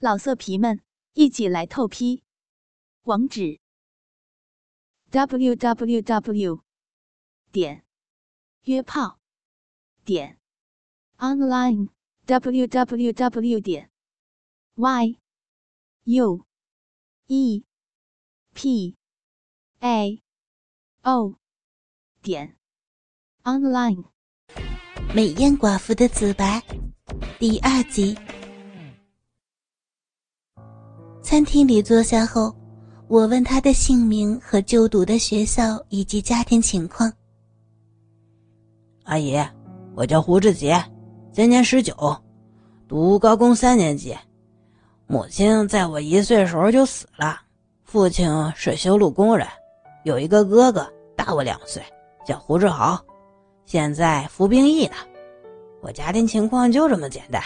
老色皮们，一起来透批！网址：w w w 点约炮点 online w w w 点 y u e p a o 点 online。美艳寡妇的自白第二集。餐厅里坐下后，我问他的姓名和就读的学校以及家庭情况。阿姨，我叫胡志杰，今年十九，读高工三年级。母亲在我一岁时候就死了，父亲是修路工人，有一个哥哥大我两岁，叫胡志豪，现在服兵役呢。我家庭情况就这么简单。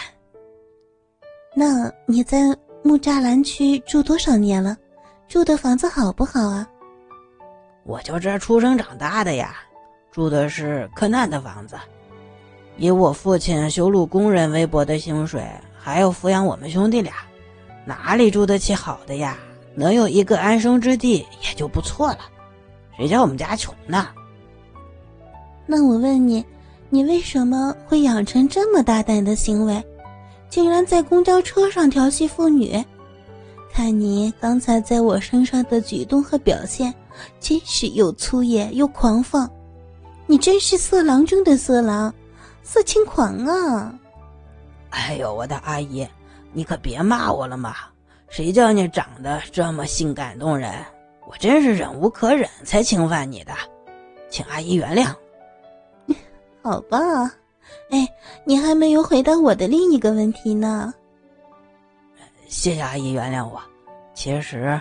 那你在？木栅栏区住多少年了？住的房子好不好啊？我就这出生长大的呀，住的是可难的房子，以我父亲修路工人微薄的薪水，还要抚养我们兄弟俩，哪里住得起好的呀？能有一个安生之地也就不错了，谁叫我们家穷呢？那我问你，你为什么会养成这么大胆的行为？竟然在公交车上调戏妇女，看你刚才在我身上的举动和表现，真是又粗野又狂放，你真是色狼中的色狼，色情狂啊！哎呦，我的阿姨，你可别骂我了嘛！谁叫你长得这么性感动人，我真是忍无可忍才侵犯你的，请阿姨原谅。好吧。哎，你还没有回答我的另一个问题呢。谢谢阿姨原谅我。其实，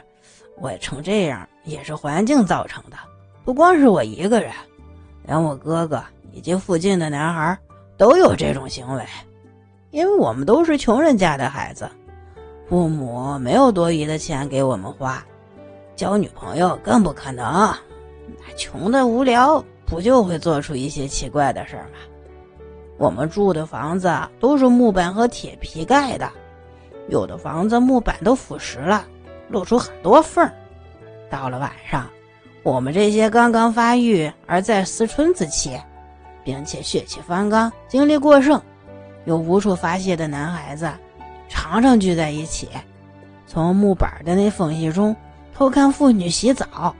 我成这样也是环境造成的，不光是我一个人，连我哥哥以及附近的男孩都有这种行为。因为我们都是穷人家的孩子，父母没有多余的钱给我们花，交女朋友更不可能。穷的无聊，不就会做出一些奇怪的事儿吗？我们住的房子都是木板和铁皮盖的，有的房子木板都腐蚀了，露出很多缝儿。到了晚上，我们这些刚刚发育而在思春之期，并且血气方刚、精力过剩、又无处发泄的男孩子，常常聚在一起，从木板的那缝隙中偷看妇女洗澡。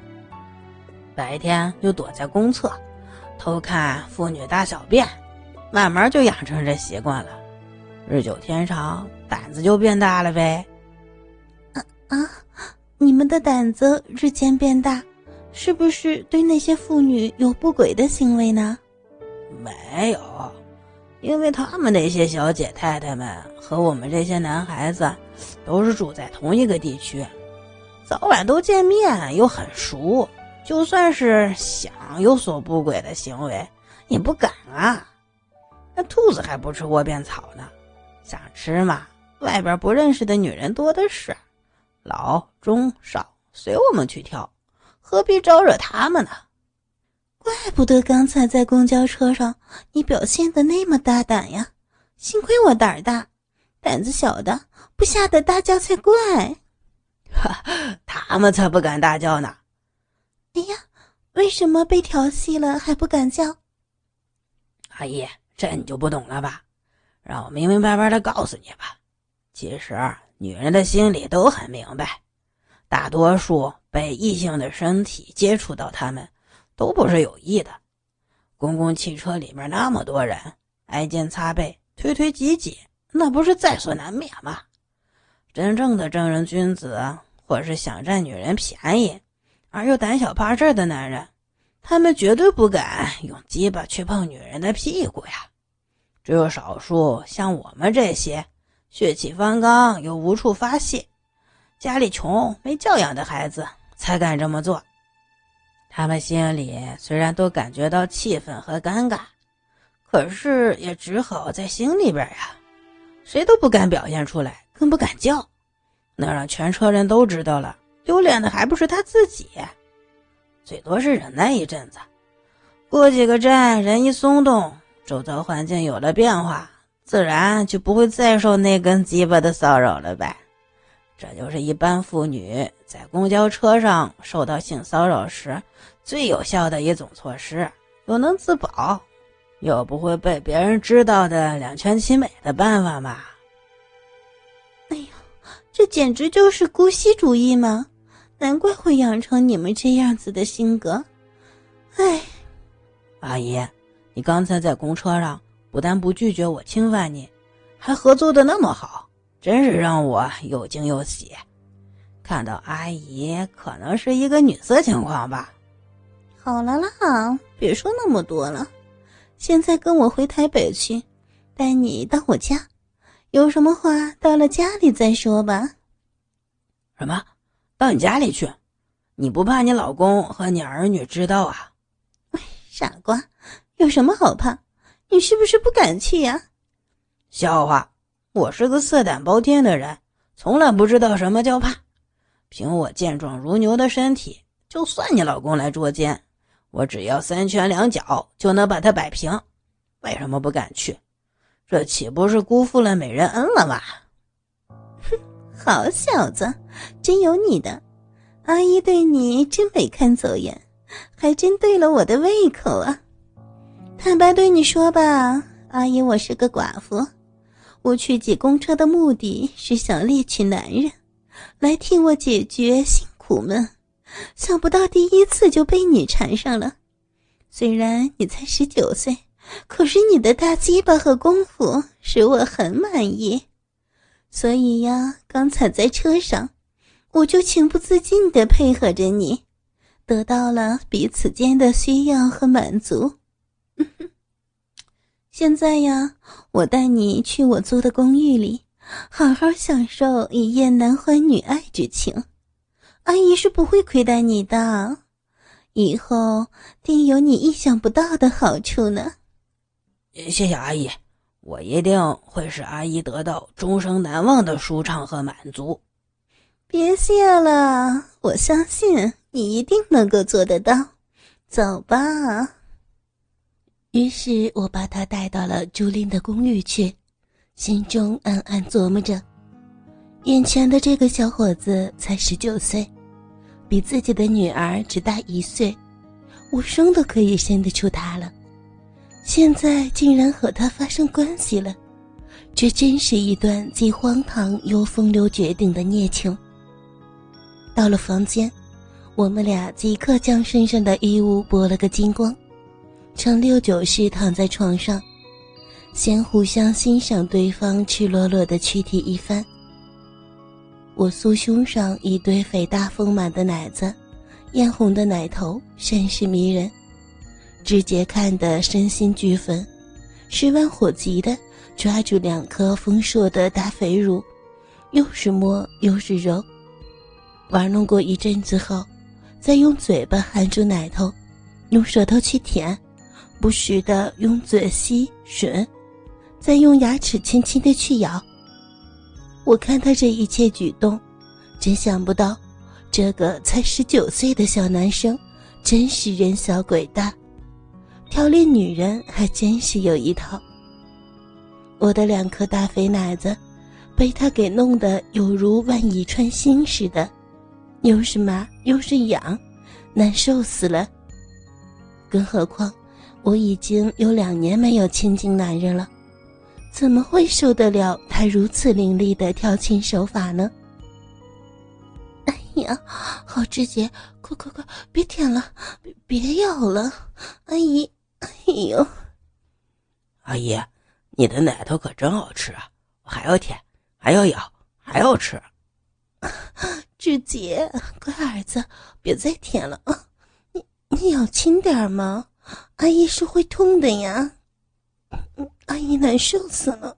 白天又躲在公厕，偷看妇女大小便。慢慢就养成这习惯了，日久天长，胆子就变大了呗。啊啊！你们的胆子日渐变大，是不是对那些妇女有不轨的行为呢？没有，因为他们那些小姐太太们和我们这些男孩子都是住在同一个地区，早晚都见面，又很熟，就算是想有所不轨的行为，也不敢啊。那兔子还不吃窝边草呢，想吃嘛？外边不认识的女人多的是，老中少随我们去挑，何必招惹他们呢？怪不得刚才在公交车上你表现的那么大胆呀！幸亏我胆儿大，胆子小的不吓得大叫才怪。哈，他们才不敢大叫呢。哎呀，为什么被调戏了还不敢叫？阿姨。这你就不懂了吧？让我明明白白的告诉你吧。其实女人的心里都很明白，大多数被异性的身体接触到，他们都不是有意的。公共汽车里面那么多人，挨肩擦背、推推挤挤，那不是在所难免吗？真正的正人君子，或是想占女人便宜而又胆小怕事的男人。他们绝对不敢用鸡巴去碰女人的屁股呀，只有少数像我们这些血气方刚又无处发泄、家里穷没教养的孩子才敢这么做。他们心里虽然都感觉到气愤和尴尬，可是也只好在心里边呀，谁都不敢表现出来，更不敢叫，那让全车人都知道了，丢脸的还不是他自己。最多是忍耐一阵子，过几个站，人一松动，周遭环境有了变化，自然就不会再受那根鸡巴的骚扰了呗。这就是一般妇女在公交车上受到性骚扰时最有效的一种措施，又能自保，又不会被别人知道的两全其美的办法嘛。哎呦，这简直就是姑息主义嘛！难怪会养成你们这样子的性格。哎，阿姨，你刚才在公车上不但不拒绝我侵犯你，还合作的那么好。真是让我又惊又喜，看到阿姨可能是一个女色情况吧。好了啦，别说那么多了，现在跟我回台北去，带你到我家，有什么话到了家里再说吧。什么？到你家里去？你不怕你老公和你儿女知道啊？傻瓜，有什么好怕？你是不是不敢去呀？笑话。我是个色胆包天的人，从来不知道什么叫怕。凭我健壮如牛的身体，就算你老公来捉奸，我只要三拳两脚就能把他摆平。为什么不敢去？这岂不是辜负了美人恩了吗？哼，好小子，真有你的！阿姨对你真没看走眼，还真对了我的胃口啊！坦白对你说吧，阿姨，我是个寡妇。我去挤公车的目的是想猎取男人，来替我解决辛苦闷。想不到第一次就被你缠上了。虽然你才十九岁，可是你的大鸡巴和功夫使我很满意。所以呀，刚才在车上，我就情不自禁地配合着你，得到了彼此间的需要和满足。现在呀，我带你去我租的公寓里，好好享受一夜男欢女爱之情。阿姨是不会亏待你的，以后定有你意想不到的好处呢。谢谢阿姨，我一定会使阿姨得到终生难忘的舒畅和满足。别谢了，我相信你一定能够做得到。走吧。于是我把他带到了朱琳的公寓去，心中暗暗琢磨着：眼前的这个小伙子才十九岁，比自己的女儿只大一岁，我生都可以生得出他了。现在竟然和他发生关系了，这真是一段既荒唐又风流绝顶的孽情。到了房间，我们俩即刻将身上的衣物剥了个精光。呈六九式躺在床上，先互相欣赏对方赤裸裸的躯体一番。我酥胸上一堆肥大丰满的奶子，艳红的奶头甚是迷人，直接看得身心俱焚，十万火急的抓住两颗丰硕的大肥乳，又是摸又是揉，玩弄过一阵子后，再用嘴巴含住奶头，用舌头去舔。不时的用嘴吸吮，再用牙齿轻轻的去咬。我看他这一切举动，真想不到，这个才十九岁的小男生，真是人小鬼大，调练女人还真是有一套。我的两颗大肥奶子，被他给弄得有如万蚁穿心似的，又是麻又是痒，难受死了。更何况。我已经有两年没有亲近男人了，怎么会受得了他如此凌厉的调情手法呢？哎呀，好志杰，快快快，别舔了，别别咬了，阿姨，哎呦，阿姨，你的奶头可真好吃啊！我还要舔，还要咬，还要吃。志杰，乖儿子，别再舔了啊！你你咬轻点吗？阿姨是会痛的呀，阿姨难受死了。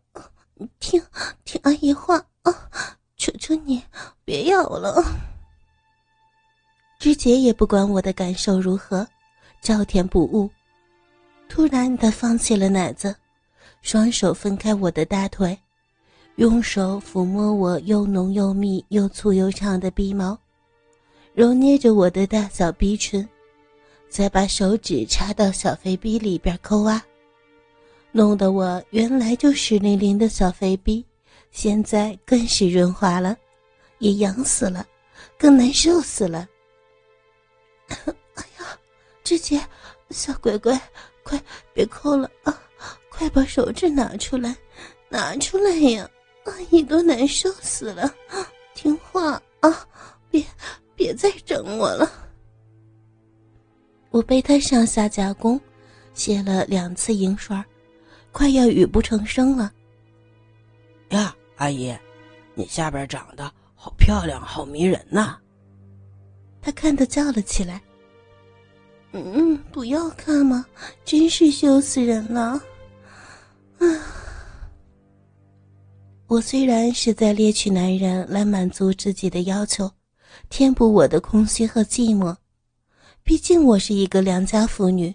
听听阿姨话啊，求求你别咬了。芝姐也不管我的感受如何，照填不误。突然，她放弃了奶子，双手分开我的大腿，用手抚摸我又浓又密又粗又长的鼻毛，揉捏着我的大小鼻唇。再把手指插到小肥逼里边抠啊，弄得我原来就湿淋淋的小肥逼，现在更是润滑了，也痒死了，更难受死了。哎呀，志杰，小乖乖，快别抠了啊！快把手指拿出来，拿出来呀！阿姨都难受死了，听话啊！别别再整我了。我被他上下夹攻，卸了两次银水，快要语不成声了。呀，阿姨，你下边长得好漂亮，好迷人呐！他看得叫了起来。嗯，不要看嘛，真是羞死人了。啊！我虽然是在猎取男人来满足自己的要求，填补我的空虚和寂寞。毕竟我是一个良家妇女，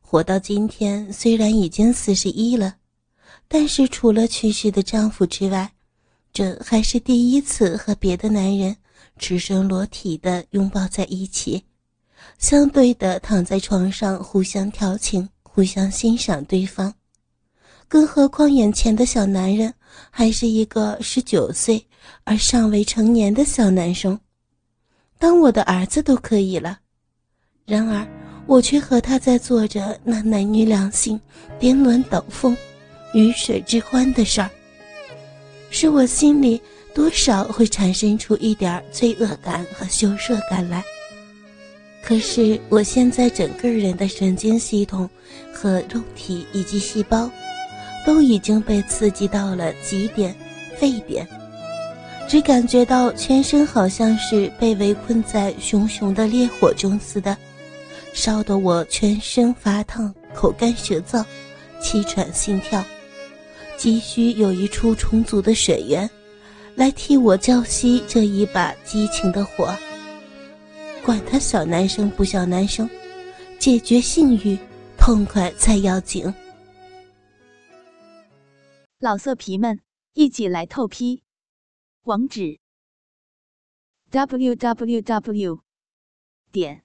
活到今天虽然已经四十一了，但是除了去世的丈夫之外，这还是第一次和别的男人赤身裸体的拥抱在一起，相对的躺在床上互相调情，互相欣赏对方。更何况眼前的小男人还是一个十九岁而尚未成年的小男生，当我的儿子都可以了。然而，我却和他在做着那男女两性颠鸾倒凤、鱼水之欢的事儿，使我心里多少会产生出一点罪恶感和羞涩感来。可是，我现在整个人的神经系统和肉体以及细胞。都已经被刺激到了极点、沸点，只感觉到全身好像是被围困在熊熊的烈火中似的，烧得我全身发烫、口干舌燥、气喘心跳，急需有一处充足的水源，来替我浇熄这一把激情的火。管他小男生不小男生，解决性欲，痛快才要紧。老色皮们，一起来透批！网址：w w w 点